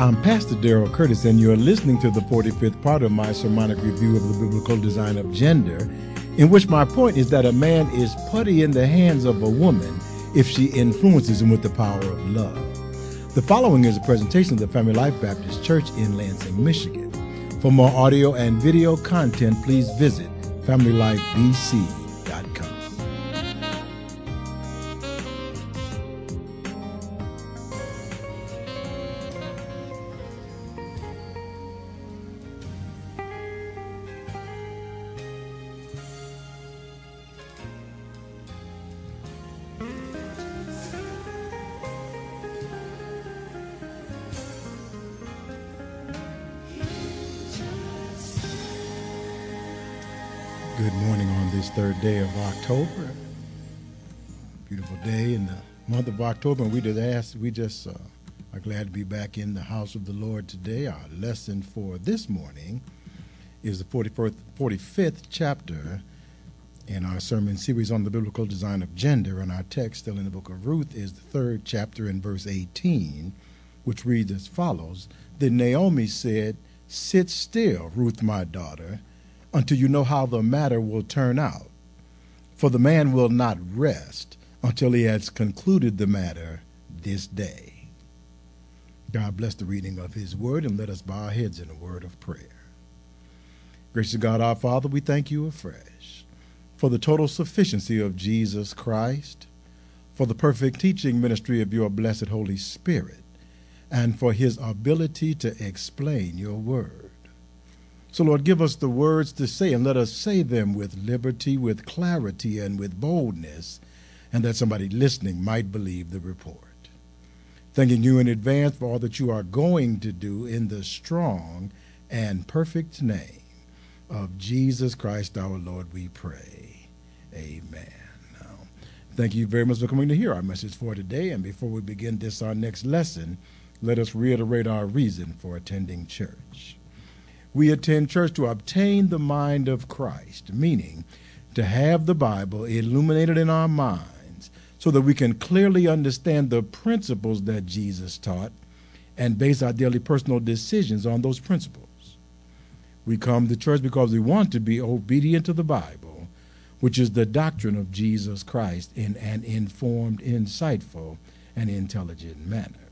I'm Pastor Daryl Curtis, and you're listening to the 45th part of my sermonic review of the biblical design of gender, in which my point is that a man is putty in the hands of a woman if she influences him with the power of love. The following is a presentation of the Family Life Baptist Church in Lansing, Michigan. For more audio and video content, please visit FamilyLifeBC.com. of October. Beautiful day in the month of October, and we just asked, we just uh, are glad to be back in the house of the Lord today. Our lesson for this morning is the 41st, 45th chapter in our sermon series on the biblical design of gender, and our text, still in the book of Ruth, is the third chapter in verse 18, which reads as follows Then Naomi said, Sit still, Ruth, my daughter until you know how the matter will turn out. For the man will not rest until he has concluded the matter this day. God bless the reading of his word and let us bow our heads in a word of prayer. Gracious God, our Father, we thank you afresh for the total sufficiency of Jesus Christ, for the perfect teaching ministry of your blessed Holy Spirit, and for his ability to explain your word. So, Lord, give us the words to say, and let us say them with liberty, with clarity, and with boldness, and that somebody listening might believe the report. Thanking you in advance for all that you are going to do in the strong and perfect name of Jesus Christ our Lord, we pray. Amen. Thank you very much for coming to hear our message for today. And before we begin this, our next lesson, let us reiterate our reason for attending church we attend church to obtain the mind of Christ, meaning to have the Bible illuminated in our minds so that we can clearly understand the principles that Jesus taught and base our daily personal decisions on those principles. We come to church because we want to be obedient to the Bible, which is the doctrine of Jesus Christ in an informed, insightful, and intelligent manner.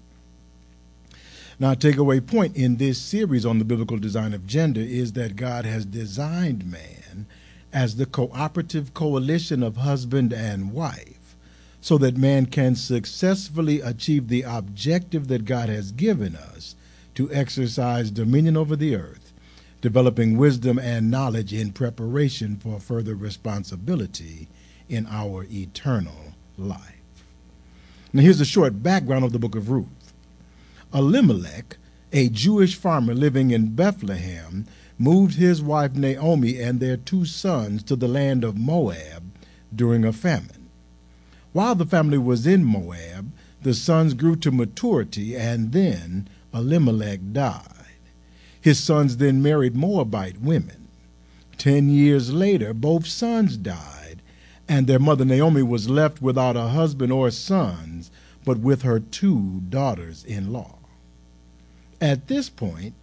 Now, takeaway point in this series on the biblical design of gender is that God has designed man as the cooperative coalition of husband and wife so that man can successfully achieve the objective that God has given us to exercise dominion over the earth, developing wisdom and knowledge in preparation for further responsibility in our eternal life. Now, here's a short background of the book of Ruth. Elimelech, a Jewish farmer living in Bethlehem, moved his wife Naomi and their two sons to the land of Moab during a famine. While the family was in Moab, the sons grew to maturity, and then Elimelech died. His sons then married Moabite women. Ten years later, both sons died, and their mother Naomi was left without a husband or sons, but with her two daughters in law. At this point,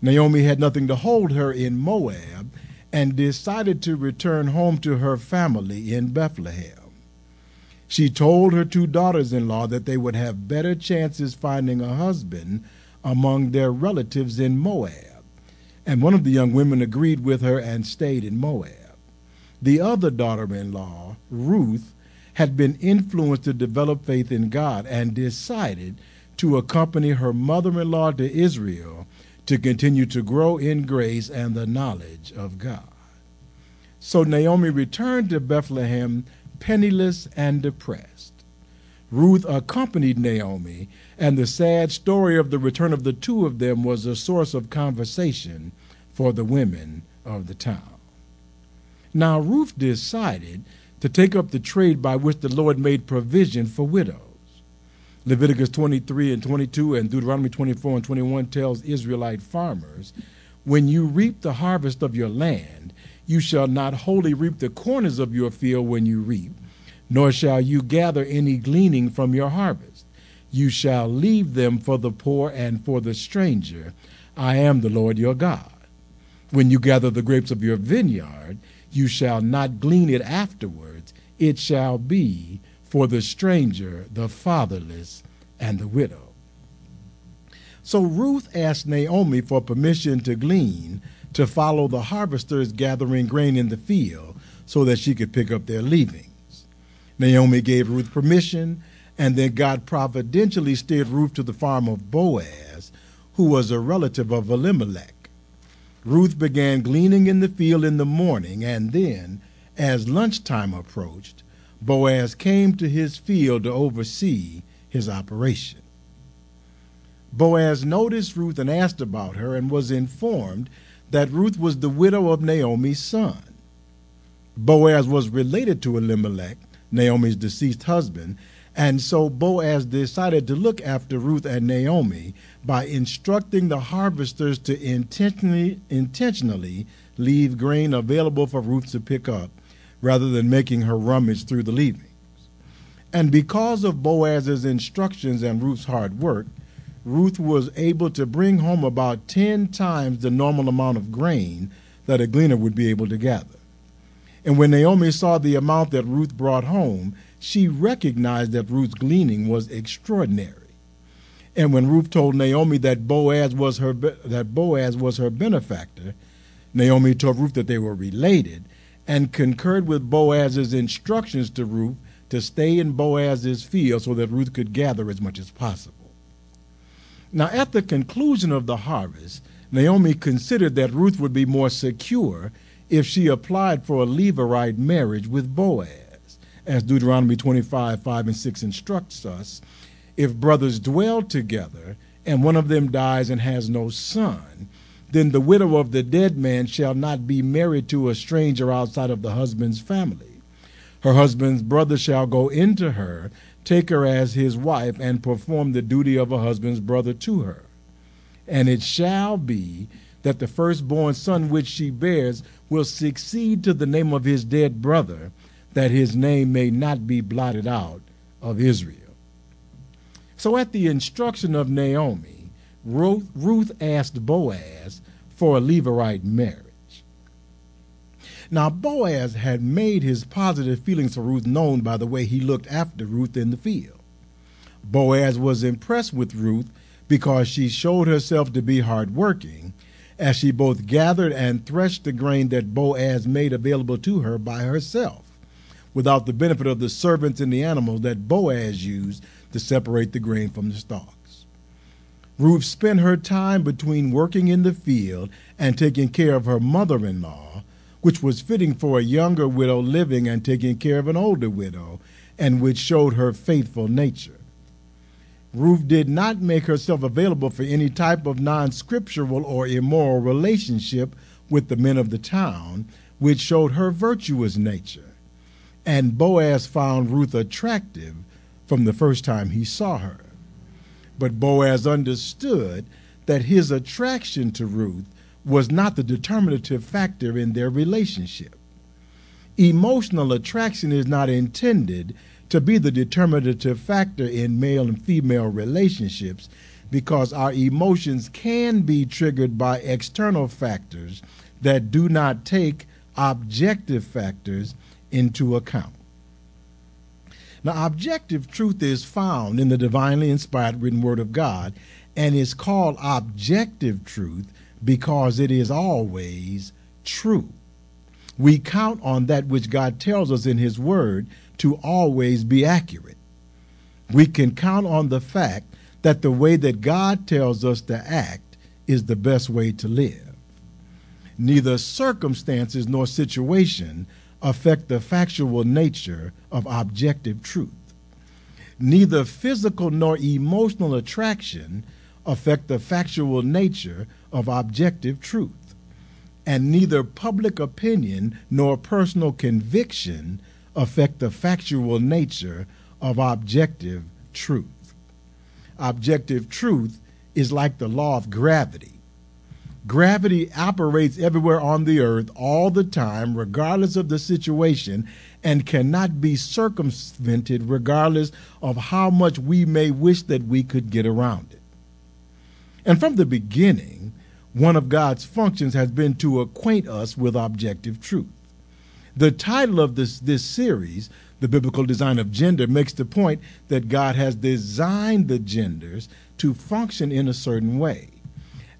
Naomi had nothing to hold her in Moab and decided to return home to her family in Bethlehem. She told her two daughters in law that they would have better chances finding a husband among their relatives in Moab. And one of the young women agreed with her and stayed in Moab. The other daughter in law, Ruth, had been influenced to develop faith in God and decided to accompany her mother in law to Israel to continue to grow in grace and the knowledge of God. So Naomi returned to Bethlehem penniless and depressed. Ruth accompanied Naomi, and the sad story of the return of the two of them was a source of conversation for the women of the town. Now, Ruth decided to take up the trade by which the Lord made provision for widows. Leviticus 23 and 22 and Deuteronomy 24 and 21 tells Israelite farmers, When you reap the harvest of your land, you shall not wholly reap the corners of your field when you reap, nor shall you gather any gleaning from your harvest. you shall leave them for the poor and for the stranger. I am the Lord your God. When you gather the grapes of your vineyard, you shall not glean it afterwards. It shall be for the stranger, the fatherless, and the widow. So Ruth asked Naomi for permission to glean, to follow the harvesters gathering grain in the field, so that she could pick up their leavings. Naomi gave Ruth permission, and then God providentially steered Ruth to the farm of Boaz, who was a relative of Elimelech. Ruth began gleaning in the field in the morning, and then, as lunchtime approached, Boaz came to his field to oversee his operation. Boaz noticed Ruth and asked about her and was informed that Ruth was the widow of Naomi's son. Boaz was related to Elimelech, Naomi's deceased husband, and so Boaz decided to look after Ruth and Naomi by instructing the harvesters to intentionally, intentionally leave grain available for Ruth to pick up rather than making her rummage through the leavings. And because of Boaz's instructions and Ruth's hard work, Ruth was able to bring home about 10 times the normal amount of grain that a gleaner would be able to gather. And when Naomi saw the amount that Ruth brought home, she recognized that Ruth's gleaning was extraordinary. And when Ruth told Naomi that Boaz was her that Boaz was her benefactor, Naomi told Ruth that they were related and concurred with Boaz's instructions to Ruth to stay in Boaz's field so that Ruth could gather as much as possible. Now, at the conclusion of the harvest, Naomi considered that Ruth would be more secure if she applied for a Levirate marriage with Boaz. As Deuteronomy 25, 5 and 6 instructs us, if brothers dwell together and one of them dies and has no son, then the widow of the dead man shall not be married to a stranger outside of the husband's family. Her husband's brother shall go into her take her as his wife and perform the duty of a husband's brother to her. And it shall be that the firstborn son which she bears will succeed to the name of his dead brother, that his name may not be blotted out of Israel. So, at the instruction of Naomi, Ruth asked Boaz for a Levirate marriage. Now, Boaz had made his positive feelings for Ruth known by the way he looked after Ruth in the field. Boaz was impressed with Ruth because she showed herself to be hardworking, as she both gathered and threshed the grain that Boaz made available to her by herself, without the benefit of the servants and the animals that Boaz used to separate the grain from the stalks. Ruth spent her time between working in the field and taking care of her mother in law which was fitting for a younger widow living and taking care of an older widow, and which showed her faithful nature. Ruth did not make herself available for any type of non scriptural or immoral relationship with the men of the town, which showed her virtuous nature. And Boaz found Ruth attractive from the first time he saw her. But Boaz understood that his attraction to Ruth was not the determinative factor in their relationship. Emotional attraction is not intended to be the determinative factor in male and female relationships because our emotions can be triggered by external factors that do not take objective factors into account. Now, objective truth is found in the divinely inspired written word of God and is called objective truth because it is always true. We count on that which God tells us in His Word to always be accurate. We can count on the fact that the way that God tells us to act is the best way to live. Neither circumstances nor situation affect the factual nature of objective truth. Neither physical nor emotional attraction affect the factual nature of objective truth. And neither public opinion nor personal conviction affect the factual nature of objective truth. Objective truth is like the law of gravity. Gravity operates everywhere on the earth all the time, regardless of the situation, and cannot be circumvented regardless of how much we may wish that we could get around it. And from the beginning, one of God's functions has been to acquaint us with objective truth. The title of this, this series, The Biblical Design of Gender, makes the point that God has designed the genders to function in a certain way.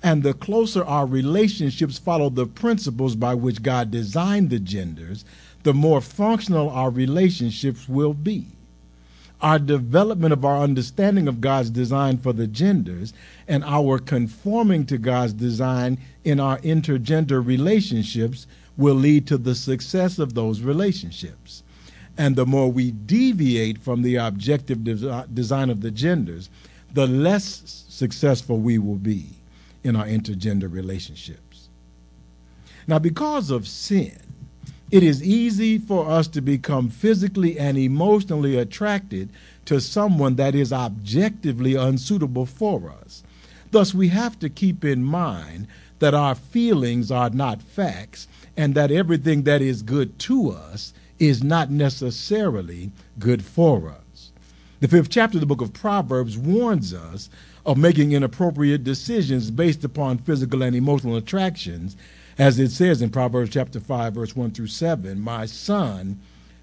And the closer our relationships follow the principles by which God designed the genders, the more functional our relationships will be. Our development of our understanding of God's design for the genders and our conforming to God's design in our intergender relationships will lead to the success of those relationships. And the more we deviate from the objective de- design of the genders, the less successful we will be in our intergender relationships. Now, because of sin, it is easy for us to become physically and emotionally attracted to someone that is objectively unsuitable for us. Thus, we have to keep in mind that our feelings are not facts and that everything that is good to us is not necessarily good for us. The fifth chapter of the book of Proverbs warns us of making inappropriate decisions based upon physical and emotional attractions as it says in Proverbs chapter 5, verse 1 through 7, My son,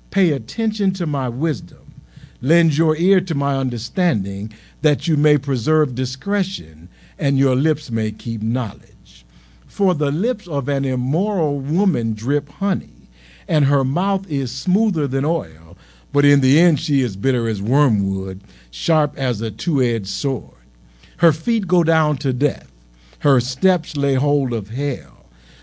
pay attention to my wisdom, lend your ear to my understanding, that you may preserve discretion, and your lips may keep knowledge. For the lips of an immoral woman drip honey, and her mouth is smoother than oil, but in the end she is bitter as wormwood, sharp as a two edged sword. Her feet go down to death, her steps lay hold of hell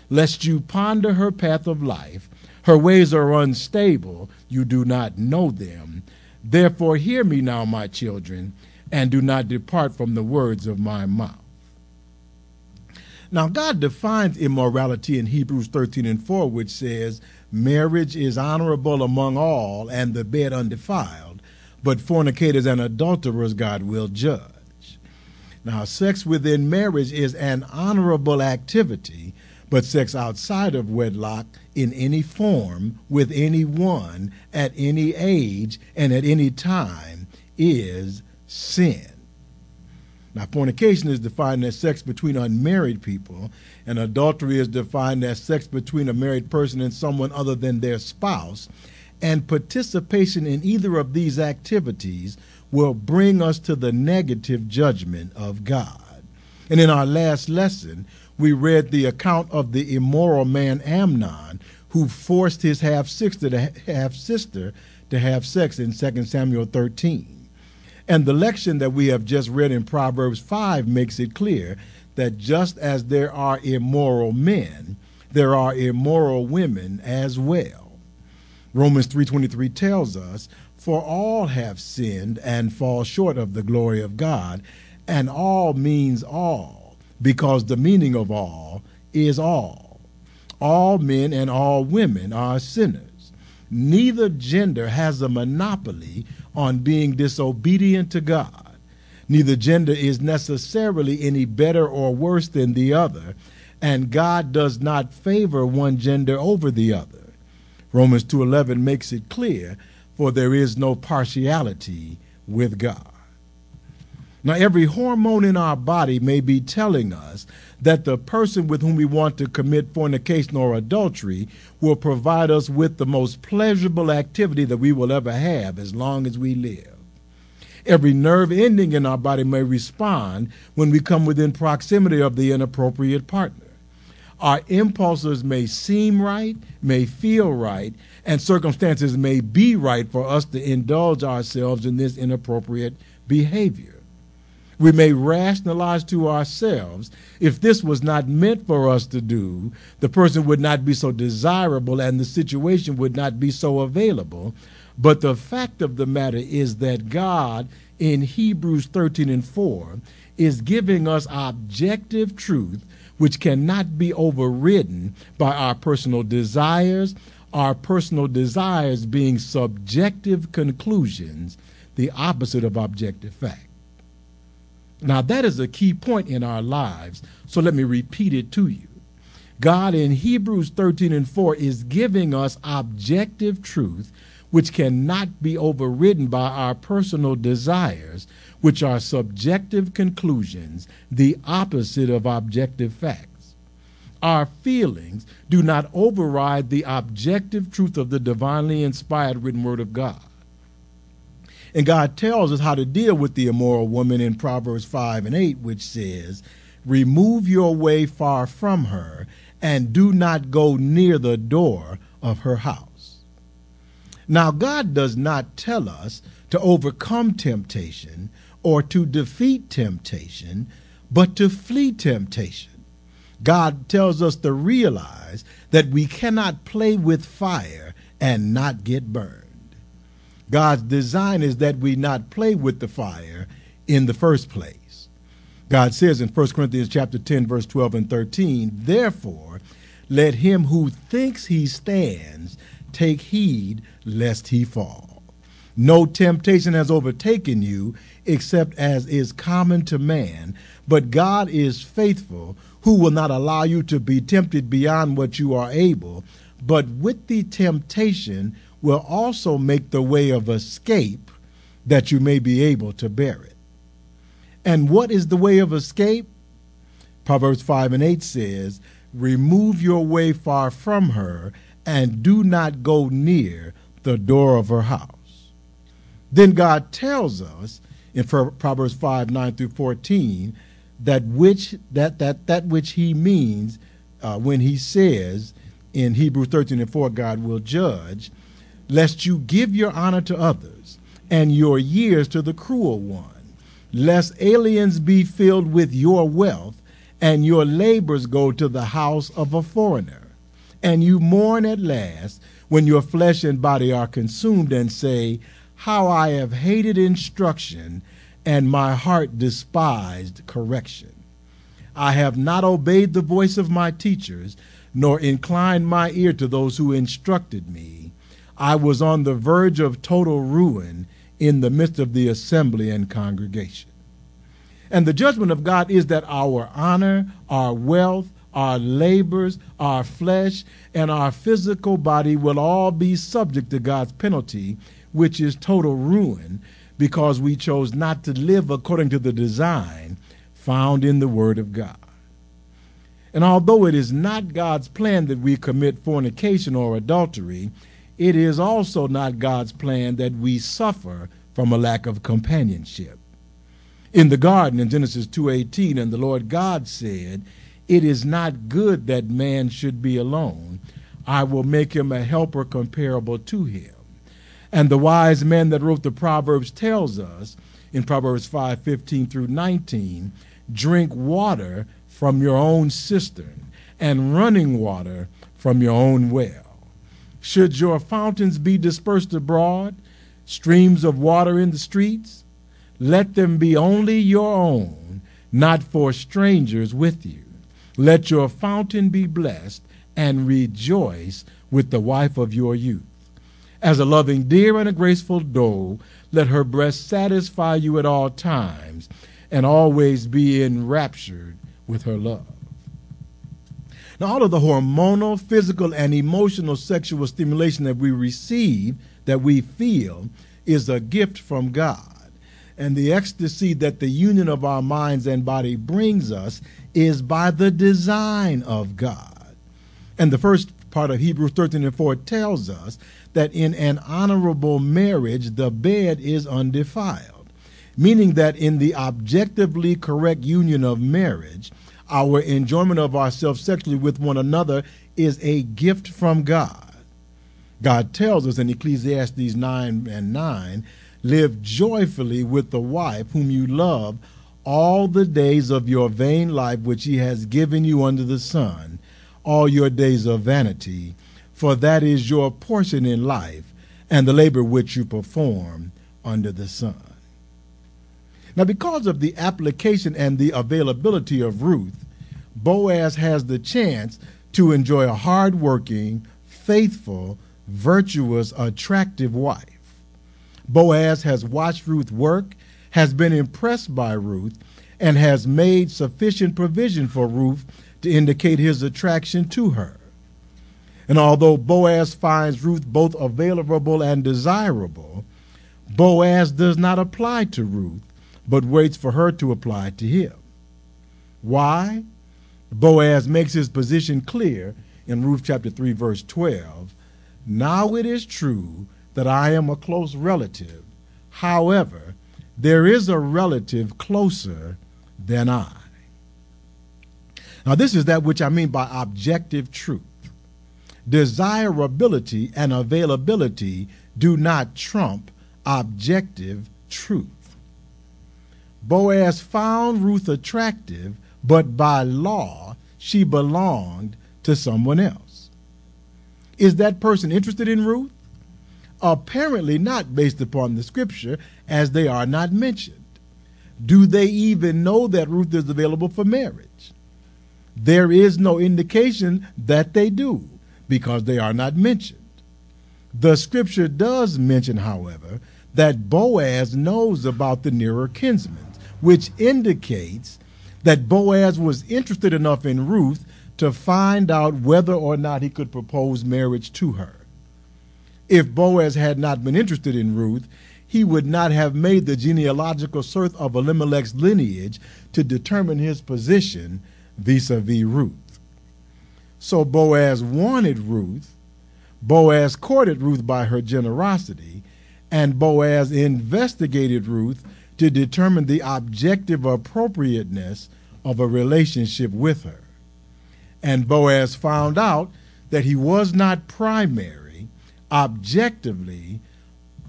lest you ponder her path of life. Her ways are unstable, you do not know them. Therefore, hear me now, my children, and do not depart from the words of my mouth. Now, God defines immorality in Hebrews 13 and 4, which says, Marriage is honorable among all, and the bed undefiled, but fornicators and adulterers God will judge. Now, sex within marriage is an honorable activity but sex outside of wedlock in any form with anyone at any age and at any time is sin. Now, fornication is defined as sex between unmarried people, and adultery is defined as sex between a married person and someone other than their spouse. And participation in either of these activities will bring us to the negative judgment of God. And in our last lesson, we read the account of the immoral man Amnon who forced his half sister to half sister to have sex in 2 Samuel 13. And the lection that we have just read in Proverbs 5 makes it clear that just as there are immoral men, there are immoral women as well. Romans 3:23 tells us, "For all have sinned and fall short of the glory of God, and all means all." because the meaning of all is all. All men and all women are sinners. Neither gender has a monopoly on being disobedient to God. Neither gender is necessarily any better or worse than the other, and God does not favor one gender over the other. Romans 2:11 makes it clear, for there is no partiality with God. Now, every hormone in our body may be telling us that the person with whom we want to commit fornication or adultery will provide us with the most pleasurable activity that we will ever have as long as we live. Every nerve ending in our body may respond when we come within proximity of the inappropriate partner. Our impulses may seem right, may feel right, and circumstances may be right for us to indulge ourselves in this inappropriate behavior we may rationalize to ourselves if this was not meant for us to do, the person would not be so desirable and the situation would not be so available. But the fact of the matter is that God in Hebrews 13 and 4 is giving us objective truth which cannot be overridden by our personal desires, our personal desires being subjective conclusions, the opposite of objective fact. Now, that is a key point in our lives, so let me repeat it to you. God in Hebrews 13 and 4 is giving us objective truth which cannot be overridden by our personal desires, which are subjective conclusions, the opposite of objective facts. Our feelings do not override the objective truth of the divinely inspired written word of God. And God tells us how to deal with the immoral woman in Proverbs 5 and 8, which says, Remove your way far from her, and do not go near the door of her house. Now, God does not tell us to overcome temptation or to defeat temptation, but to flee temptation. God tells us to realize that we cannot play with fire and not get burned. God's design is that we not play with the fire in the first place. God says in 1 Corinthians chapter 10 verse 12 and 13, "Therefore let him who thinks he stands take heed lest he fall. No temptation has overtaken you except as is common to man, but God is faithful, who will not allow you to be tempted beyond what you are able, but with the temptation will also make the way of escape that you may be able to bear it. And what is the way of escape? Proverbs 5 and 8 says, Remove your way far from her, and do not go near the door of her house. Then God tells us in Proverbs 5 9 through 14 that which that that that which he means uh, when he says in Hebrews 13 and 4 God will judge lest you give your honor to others and your years to the cruel one, lest aliens be filled with your wealth and your labors go to the house of a foreigner. And you mourn at last when your flesh and body are consumed and say, How I have hated instruction and my heart despised correction. I have not obeyed the voice of my teachers, nor inclined my ear to those who instructed me. I was on the verge of total ruin in the midst of the assembly and congregation. And the judgment of God is that our honor, our wealth, our labors, our flesh, and our physical body will all be subject to God's penalty, which is total ruin, because we chose not to live according to the design found in the Word of God. And although it is not God's plan that we commit fornication or adultery, it is also not God's plan that we suffer from a lack of companionship. In the garden in Genesis 2:18 and the Lord God said, "It is not good that man should be alone. I will make him a helper comparable to him." And the wise man that wrote the Proverbs tells us in Proverbs 5:15 through 19, "Drink water from your own cistern and running water from your own well." Should your fountains be dispersed abroad, streams of water in the streets, let them be only your own, not for strangers with you. Let your fountain be blessed and rejoice with the wife of your youth. As a loving deer and a graceful doe, let her breast satisfy you at all times and always be enraptured with her love. Now, all of the hormonal, physical, and emotional sexual stimulation that we receive, that we feel, is a gift from God. And the ecstasy that the union of our minds and body brings us is by the design of God. And the first part of Hebrews 13 and 4 tells us that in an honorable marriage, the bed is undefiled, meaning that in the objectively correct union of marriage, our enjoyment of ourselves sexually with one another is a gift from God. God tells us in Ecclesiastes 9 and 9 live joyfully with the wife whom you love all the days of your vain life which he has given you under the sun, all your days of vanity, for that is your portion in life and the labor which you perform under the sun. Now, because of the application and the availability of Ruth, Boaz has the chance to enjoy a hardworking, faithful, virtuous, attractive wife. Boaz has watched Ruth work, has been impressed by Ruth, and has made sufficient provision for Ruth to indicate his attraction to her. And although Boaz finds Ruth both available and desirable, Boaz does not apply to Ruth, but waits for her to apply to him. Why? Boaz makes his position clear in Ruth chapter 3, verse 12. Now it is true that I am a close relative. However, there is a relative closer than I. Now, this is that which I mean by objective truth. Desirability and availability do not trump objective truth. Boaz found Ruth attractive, but by law, she belonged to someone else. Is that person interested in Ruth? Apparently not based upon the scripture, as they are not mentioned. Do they even know that Ruth is available for marriage? There is no indication that they do because they are not mentioned. The scripture does mention, however, that Boaz knows about the nearer kinsmen, which indicates that Boaz was interested enough in Ruth to find out whether or not he could propose marriage to her. If Boaz had not been interested in Ruth, he would not have made the genealogical search of Elimelech's lineage to determine his position vis a vis Ruth. So Boaz wanted Ruth, Boaz courted Ruth by her generosity, and Boaz investigated Ruth to determine the objective appropriateness of a relationship with her. And Boaz found out that he was not primary. Objectively,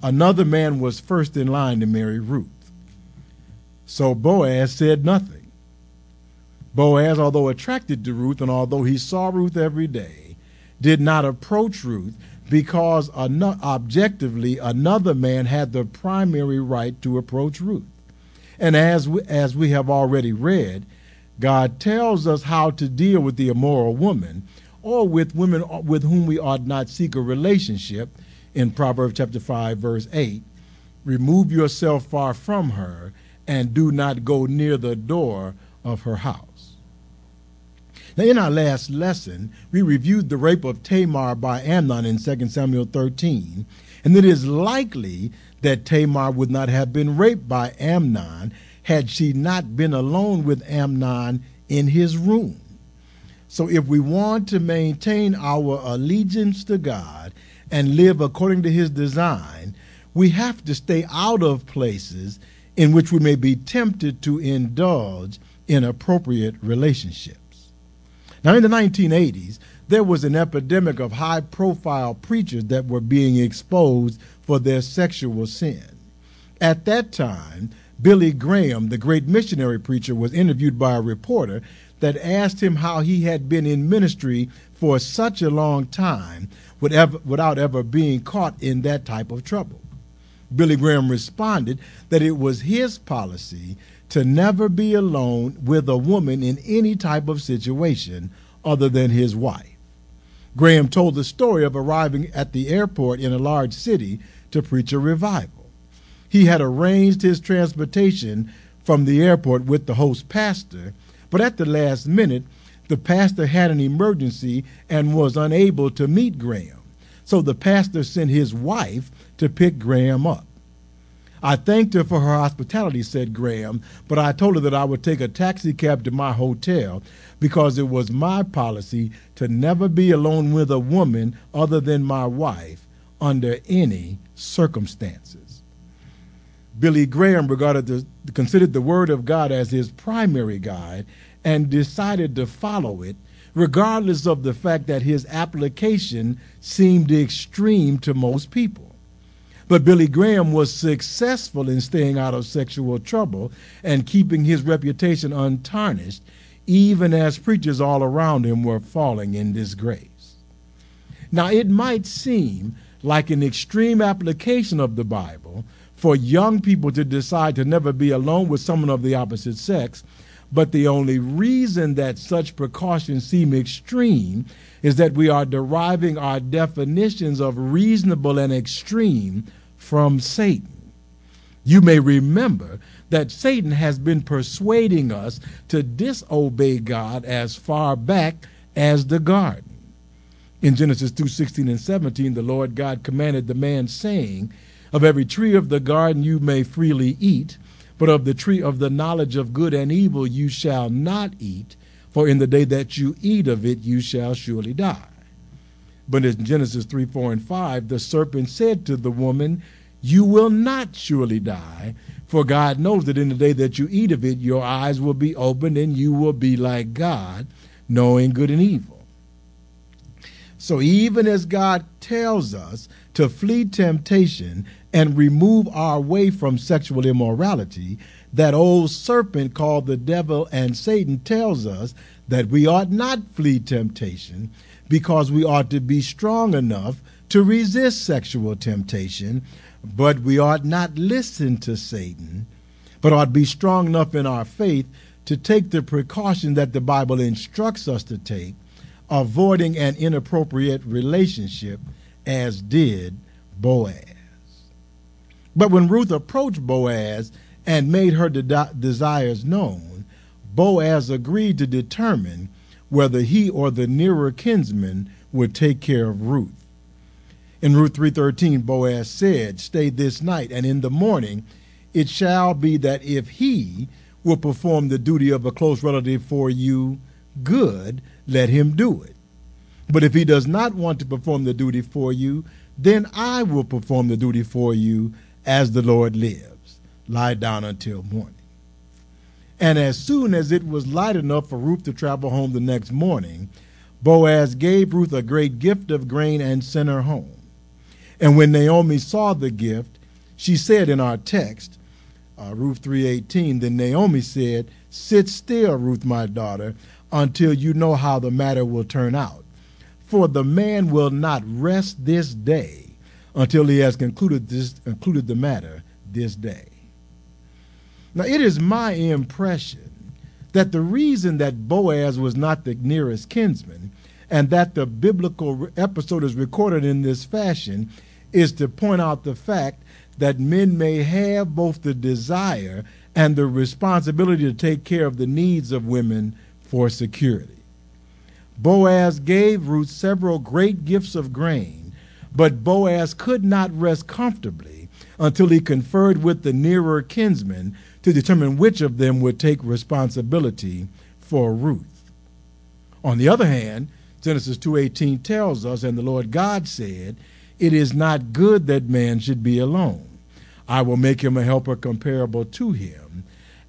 Another man was first in line to marry Ruth. So Boaz said nothing. Boaz, although attracted to Ruth and although he saw Ruth every day, did not approach Ruth because objectively another man had the primary right to approach Ruth. And as we, as we have already read, God tells us how to deal with the immoral woman or with women uh, with whom we ought not seek a relationship in Proverbs chapter 5, verse 8 Remove yourself far from her, and do not go near the door of her house. Now, in our last lesson, we reviewed the rape of Tamar by Amnon in 2 Samuel 13, and it is likely that Tamar would not have been raped by Amnon had she not been alone with Amnon in his room. So, if we want to maintain our allegiance to God and live according to his design, we have to stay out of places in which we may be tempted to indulge in appropriate relationships. Now, in the 1980s, there was an epidemic of high profile preachers that were being exposed for their sexual sin. At that time, Billy Graham, the great missionary preacher, was interviewed by a reporter that asked him how he had been in ministry for such a long time without ever being caught in that type of trouble. Billy Graham responded that it was his policy to never be alone with a woman in any type of situation other than his wife. Graham told the story of arriving at the airport in a large city to preach a revival. He had arranged his transportation from the airport with the host pastor, but at the last minute, the pastor had an emergency and was unable to meet Graham. So the pastor sent his wife to pick Graham up. I thanked her for her hospitality, said Graham, but I told her that I would take a taxi cab to my hotel because it was my policy to never be alone with a woman other than my wife under any circumstances. Billy Graham regarded the, considered the Word of God as his primary guide and decided to follow it, regardless of the fact that his application seemed extreme to most people. But Billy Graham was successful in staying out of sexual trouble and keeping his reputation untarnished, even as preachers all around him were falling in disgrace. Now, it might seem like an extreme application of the Bible for young people to decide to never be alone with someone of the opposite sex but the only reason that such precautions seem extreme is that we are deriving our definitions of reasonable and extreme from Satan. You may remember that Satan has been persuading us to disobey God as far back as the garden. In Genesis 2 16 and 17, the Lord God commanded the man, saying, Of every tree of the garden you may freely eat, but of the tree of the knowledge of good and evil you shall not eat, for in the day that you eat of it you shall surely die. But in Genesis 3 4 and 5, the serpent said to the woman, You will not surely die, for God knows that in the day that you eat of it, your eyes will be opened and you will be like God, knowing good and evil. So even as God tells us to flee temptation and remove our way from sexual immorality, that old serpent called the devil and Satan tells us that we ought not flee temptation because we ought to be strong enough to resist sexual temptation, but we ought not listen to Satan, but ought to be strong enough in our faith to take the precaution that the Bible instructs us to take avoiding an inappropriate relationship, as did Boaz. But when Ruth approached Boaz and made her de- desires known, Boaz agreed to determine whether he or the nearer kinsman would take care of Ruth. In Ruth 3:13 Boaz said, "Stay this night and in the morning it shall be that if he will perform the duty of a close relative for you, good, let him do it. But if he does not want to perform the duty for you, then I will perform the duty for you as the Lord lives. Lie down until morning. And as soon as it was light enough for Ruth to travel home the next morning, Boaz gave Ruth a great gift of grain and sent her home. And when Naomi saw the gift, she said in our text, uh, Ruth 3:18, then Naomi said, "Sit still, Ruth my daughter, until you know how the matter will turn out. For the man will not rest this day until he has concluded this concluded the matter this day. Now it is my impression that the reason that Boaz was not the nearest kinsman and that the biblical episode is recorded in this fashion is to point out the fact that men may have both the desire and the responsibility to take care of the needs of women for security. Boaz gave Ruth several great gifts of grain, but Boaz could not rest comfortably until he conferred with the nearer kinsmen to determine which of them would take responsibility for Ruth. On the other hand, Genesis 2:18 tells us and the Lord God said, "It is not good that man should be alone. I will make him a helper comparable to him."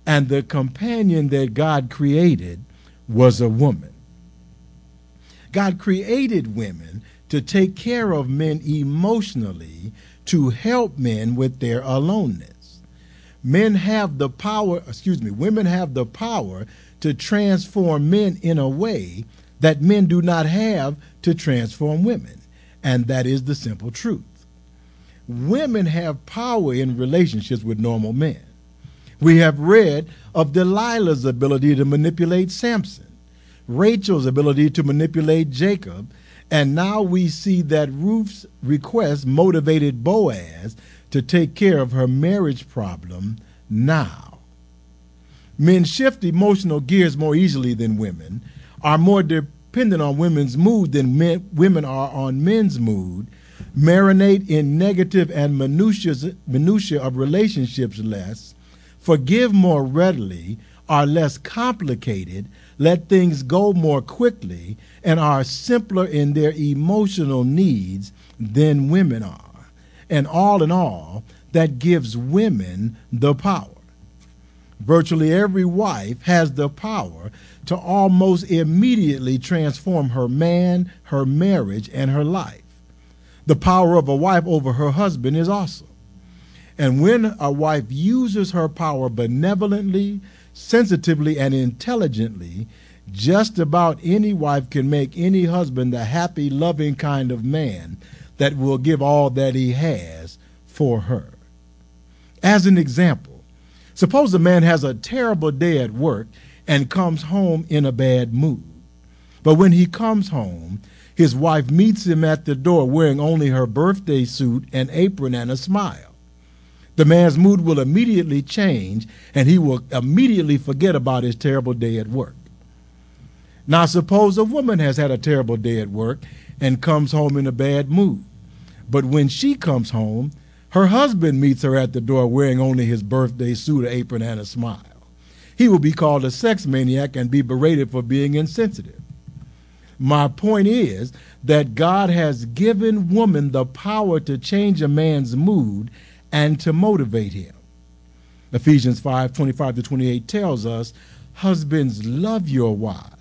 And the companion that God created was a woman. God created women to take care of men emotionally, to help men with their aloneness. Men have the power, excuse me, women have the power to transform men in a way that men do not have to transform women. And that is the simple truth. Women have power in relationships with normal men. We have read of Delilah's ability to manipulate Samson, Rachel's ability to manipulate Jacob, and now we see that Ruth's request motivated Boaz to take care of her marriage problem now. Men shift emotional gears more easily than women, are more dependent on women's mood than men, women are on men's mood, marinate in negative and minutiae, minutiae of relationships less, forgive more readily, are less complicated, let things go more quickly, and are simpler in their emotional needs than women are. And all in all, that gives women the power. Virtually every wife has the power to almost immediately transform her man, her marriage, and her life. The power of a wife over her husband is awesome. And when a wife uses her power benevolently, sensitively, and intelligently, just about any wife can make any husband the happy, loving kind of man that will give all that he has for her. As an example, suppose a man has a terrible day at work and comes home in a bad mood. But when he comes home, his wife meets him at the door wearing only her birthday suit and apron and a smile. The man's mood will immediately change and he will immediately forget about his terrible day at work. Now, suppose a woman has had a terrible day at work and comes home in a bad mood. But when she comes home, her husband meets her at the door wearing only his birthday suit, apron, and a smile. He will be called a sex maniac and be berated for being insensitive. My point is that God has given woman the power to change a man's mood and to motivate him. Ephesians 5 25 to 28 tells us, Husbands, love your wives,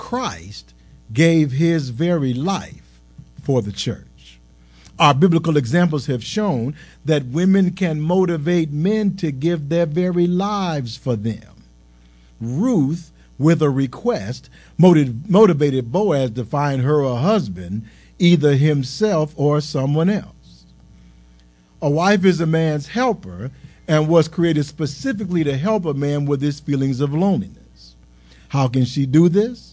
Christ gave his very life for the church. Our biblical examples have shown that women can motivate men to give their very lives for them. Ruth, with a request, motivated Boaz to find her a husband either himself or someone else. A wife is a man's helper and was created specifically to help a man with his feelings of loneliness. How can she do this?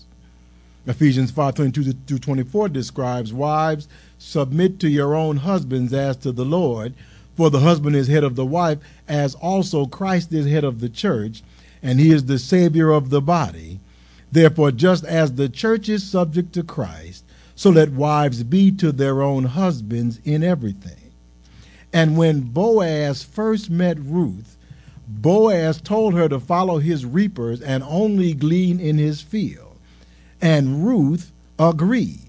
Ephesians 5:22 through 24 describes wives submit to your own husbands as to the Lord, for the husband is head of the wife, as also Christ is head of the church, and he is the savior of the body. Therefore, just as the church is subject to Christ, so let wives be to their own husbands in everything. And when Boaz first met Ruth, Boaz told her to follow his reapers and only glean in his field. And Ruth agreed.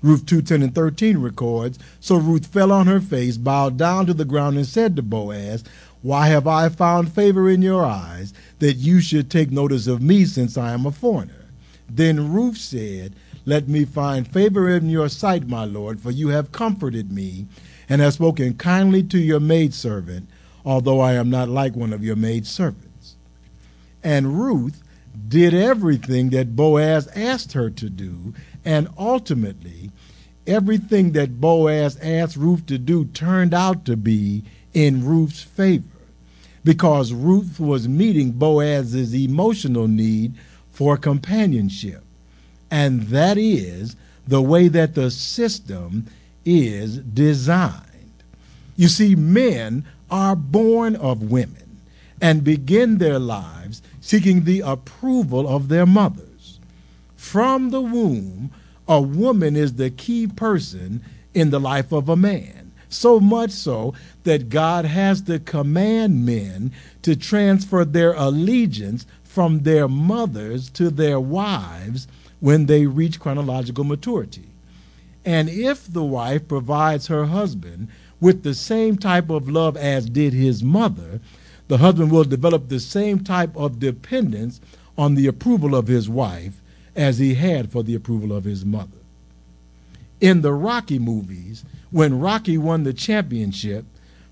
Ruth 2 10 and 13 records So Ruth fell on her face, bowed down to the ground, and said to Boaz, Why have I found favor in your eyes that you should take notice of me since I am a foreigner? Then Ruth said, let me find favor in your sight, my Lord, for you have comforted me and have spoken kindly to your maidservant, although I am not like one of your maidservants. And Ruth did everything that Boaz asked her to do, and ultimately, everything that Boaz asked Ruth to do turned out to be in Ruth's favor because Ruth was meeting Boaz's emotional need for companionship. And that is the way that the system is designed. You see, men are born of women and begin their lives seeking the approval of their mothers. From the womb, a woman is the key person in the life of a man. So much so that God has to command men to transfer their allegiance from their mothers to their wives when they reach chronological maturity. And if the wife provides her husband with the same type of love as did his mother, the husband will develop the same type of dependence on the approval of his wife as he had for the approval of his mother. In the Rocky movies, when Rocky won the championship,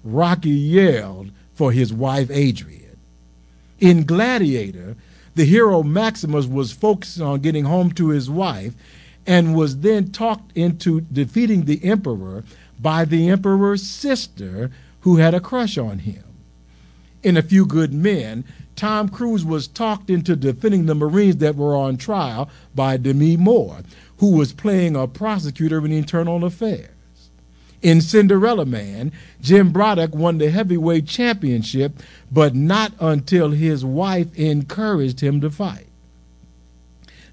Rocky yelled for his wife Adrian. In Gladiator, the hero Maximus was focused on getting home to his wife and was then talked into defeating the emperor by the emperor's sister who had a crush on him. In A Few Good Men, Tom Cruise was talked into defending the Marines that were on trial by Demi Moore, who was playing a prosecutor in internal affairs. In Cinderella Man, Jim Braddock won the heavyweight championship, but not until his wife encouraged him to fight.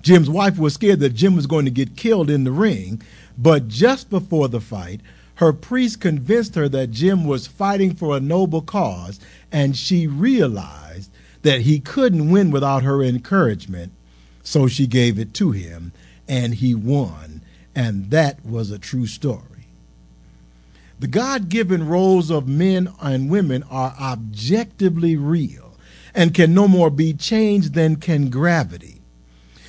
Jim's wife was scared that Jim was going to get killed in the ring, but just before the fight, her priest convinced her that Jim was fighting for a noble cause, and she realized that he couldn't win without her encouragement, so she gave it to him, and he won. And that was a true story. The God given roles of men and women are objectively real and can no more be changed than can gravity.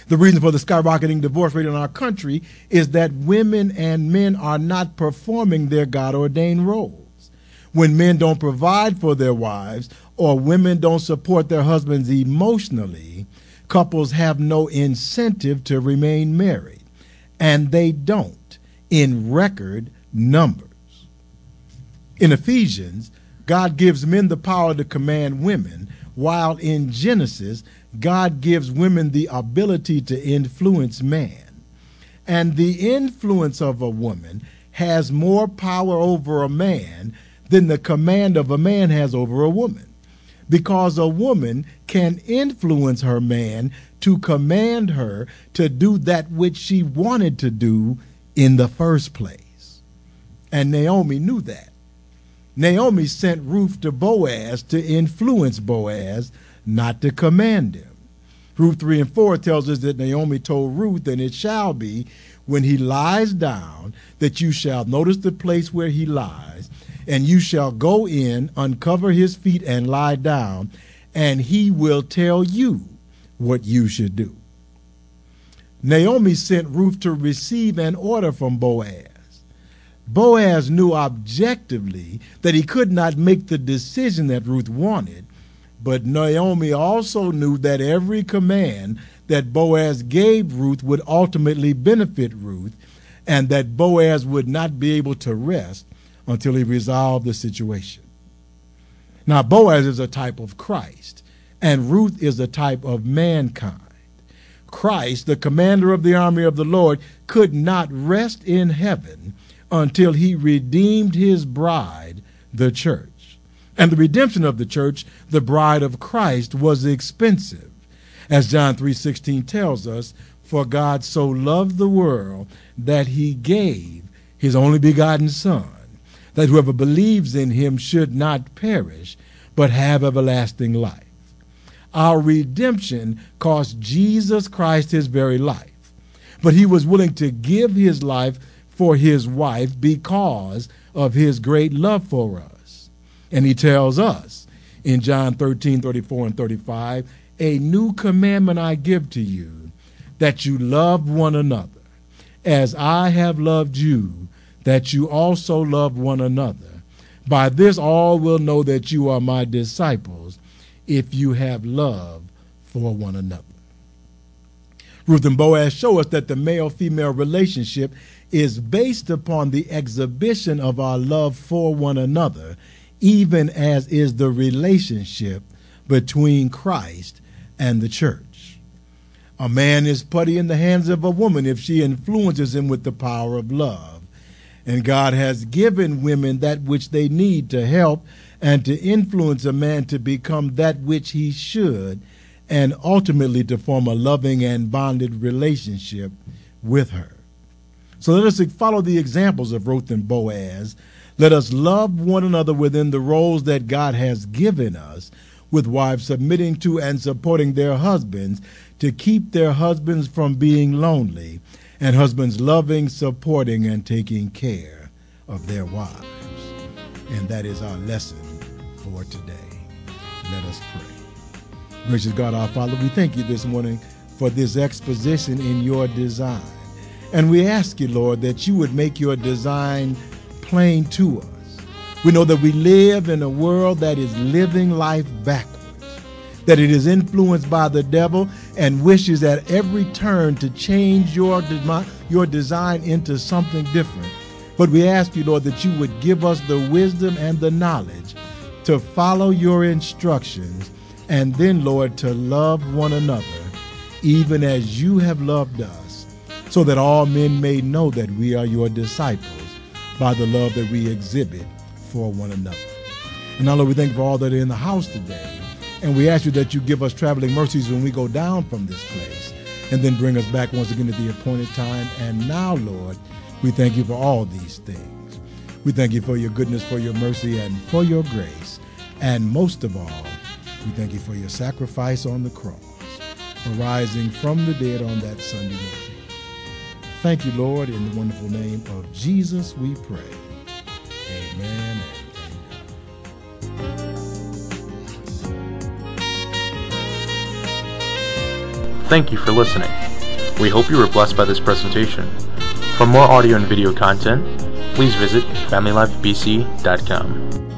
The reason for the skyrocketing divorce rate in our country is that women and men are not performing their God ordained roles. When men don't provide for their wives or women don't support their husbands emotionally, couples have no incentive to remain married. And they don't in record numbers. In Ephesians, God gives men the power to command women, while in Genesis, God gives women the ability to influence man. And the influence of a woman has more power over a man than the command of a man has over a woman. Because a woman can influence her man to command her to do that which she wanted to do in the first place. And Naomi knew that. Naomi sent Ruth to Boaz to influence Boaz, not to command him. Ruth 3 and 4 tells us that Naomi told Ruth, and it shall be when he lies down that you shall notice the place where he lies, and you shall go in, uncover his feet, and lie down, and he will tell you what you should do. Naomi sent Ruth to receive an order from Boaz. Boaz knew objectively that he could not make the decision that Ruth wanted, but Naomi also knew that every command that Boaz gave Ruth would ultimately benefit Ruth, and that Boaz would not be able to rest until he resolved the situation. Now, Boaz is a type of Christ, and Ruth is a type of mankind. Christ, the commander of the army of the Lord, could not rest in heaven until he redeemed his bride, the church. And the redemption of the church, the bride of Christ, was expensive. As John 3:16 tells us, for God so loved the world that he gave his only begotten son, that whoever believes in him should not perish, but have everlasting life. Our redemption cost Jesus Christ his very life, but he was willing to give his life for his wife because of his great love for us. And he tells us in John 13, 34, and 35, a new commandment I give to you, that you love one another. As I have loved you, that you also love one another. By this all will know that you are my disciples, if you have love for one another. Ruth and Boaz show us that the male female relationship is based upon the exhibition of our love for one another, even as is the relationship between Christ and the church. A man is putty in the hands of a woman if she influences him with the power of love. And God has given women that which they need to help and to influence a man to become that which he should, and ultimately to form a loving and bonded relationship with her. So let us follow the examples of Ruth and Boaz. Let us love one another within the roles that God has given us, with wives submitting to and supporting their husbands to keep their husbands from being lonely, and husbands loving, supporting, and taking care of their wives. And that is our lesson for today. Let us pray. Gracious God, our Father, we thank you this morning for this exposition in your design. And we ask you, Lord, that you would make your design plain to us. We know that we live in a world that is living life backwards, that it is influenced by the devil and wishes at every turn to change your, your design into something different. But we ask you, Lord, that you would give us the wisdom and the knowledge to follow your instructions and then, Lord, to love one another even as you have loved us so that all men may know that we are your disciples by the love that we exhibit for one another. And now, Lord, we thank you for all that are in the house today. And we ask you that you give us traveling mercies when we go down from this place and then bring us back once again at the appointed time. And now, Lord, we thank you for all these things. We thank you for your goodness, for your mercy, and for your grace. And most of all, we thank you for your sacrifice on the cross, arising from the dead on that Sunday morning. Thank you, Lord. In the wonderful name of Jesus, we pray. Amen Thank you for listening. We hope you were blessed by this presentation. For more audio and video content, please visit FamilyLifeBC.com.